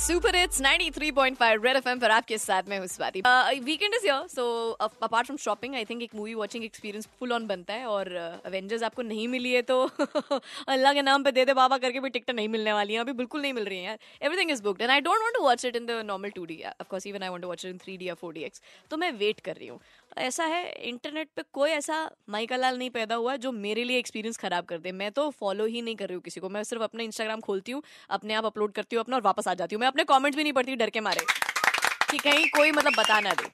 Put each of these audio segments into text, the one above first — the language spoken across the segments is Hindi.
सुपर इट्स 93.5 रेड एफएम पर आपके साथ में हूँ Swati. Weekend is here so apart from shopping I think एक movie watching experience full on बनता है और अवेंजर्स uh, आपको नहीं मिली है तो अल्लाह के नाम पे दे दे बाबा करके भी टिकट नहीं मिलने वाली है अभी बिल्कुल नहीं मिल रही है यार। Everything is booked and I don't want to watch it in the normal 2D of course even I want to watch it in 3D या 4DX तो मैं वेट कर रही हूँ। ऐसा है इंटरनेट पे कोई ऐसा माइका लाल नहीं पैदा हुआ जो मेरे लिए एक्सपीरियंस खराब कर दे। मैं तो फॉलो ही नहीं कर रही हूँ किसी को मैं सिर्फ़ अपना इंस्टाग्राम खोलती हूँ अपने आप अपलोड करती हूँ अपना और वापस आ जाती हूँ। मैं अपने कमेंट्स भी नहीं पढ़ती, डर के मारे। कि कहीं कोई मतलब बता ना दे।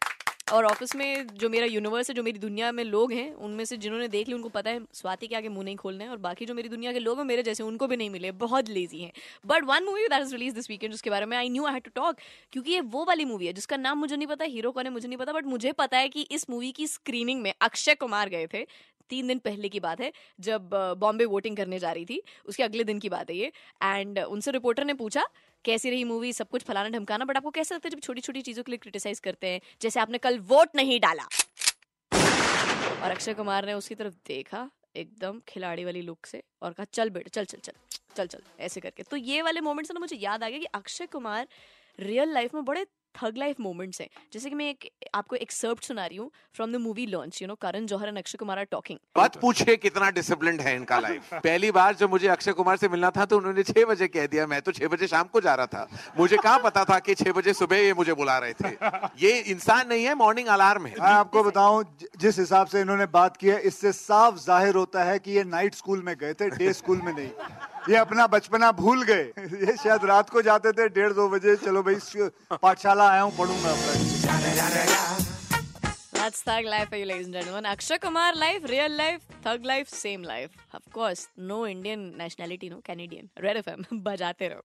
और ऑफ़िस में जो मेरा यूनिवर्स है, जो मेरी दुनिया में लोग हैं, उनमें से जिन्होंने देख ली, उनको पता है स्वाति के आगे मुँह नहीं खोलना है और बाकी जो मेरी दुनिया के लोग हैं, मेरे जैसे उनको भी नहीं मिले, बहुत लेजी हैं। But one movie that is release this weekend जिसके बारे में I knew I had to talk क्योंकि ये वो वाली मूवी है, जिसका नाम मुझे नहीं पता हीरो कौन है मुझे नहीं पता बट मुझे पता है कि इस मूवी की स्क्रीनिंग में अक्षय कुमार गए थे, तीन दिन पहले की बात है, जब बॉम्बे वोटिंग करने जा रही थी, उसके अगले दिन की बात है ये। एंड उनसे रिपोर्टर ने पूछा कैसी रही मूवी सब कुछ फलाना ढमकाना बट आपको कैसा लगता है जब छोटी छोटी चीज़ों के लिए क्रिटिसाइज करते हैं? जैसे आपने कल वोट नहीं डाला। और अक्षय कुमार ने उसकी तरफ़ देखा, एकदम खिलाड़ी वाली लुक से, और कहा, चल बेटा, चल चल चल चल चल, ऐसे करके। तो ये वाले मोमेंट्स ना मुझे याद आ गया कि अक्षय कुमार रियल लाइफ में बड़े थग लाइफ मोमेंट्स हैं। जैसे कि मैं एक आपको एक सर्व सुना रही हूँ from the movie launch you know Karan Johar and Akshay Kumar are talking मत पूछे कितना डिसिप्लिन है इनका लाइफ पहली बार जब मुझे अक्षय कुमार से मिलना था तो उन्होंने छह बजे कह दिया मैं तो छह बजे शाम को जा रहा था। मुझे कहाँ पता था कि छह बजे सुबह ये मुझे बुला रहे थे? ये इंसान नहीं है मॉर्निंग अलार्म है। मैं आपको बताऊँ जिस हिसाब से इन्होंने बात की है इससे साफ़ ज़ाहिर होता है कि ये नाइट स्कूल में गए थे डे स्कूल में नहीं। ये अपना बचपना भूल गए ये शायद रात को जाते थे डेढ़ दो बजे चलो भाई पाठशाला आया हूँ पढ़ूँगा अपना That's Thug Life for you, ladies and gentlemen. Akshay Kumar life, real life, Thug life, same life. Of course, no Indian nationality, no Canadian. Red FM, bajate रहो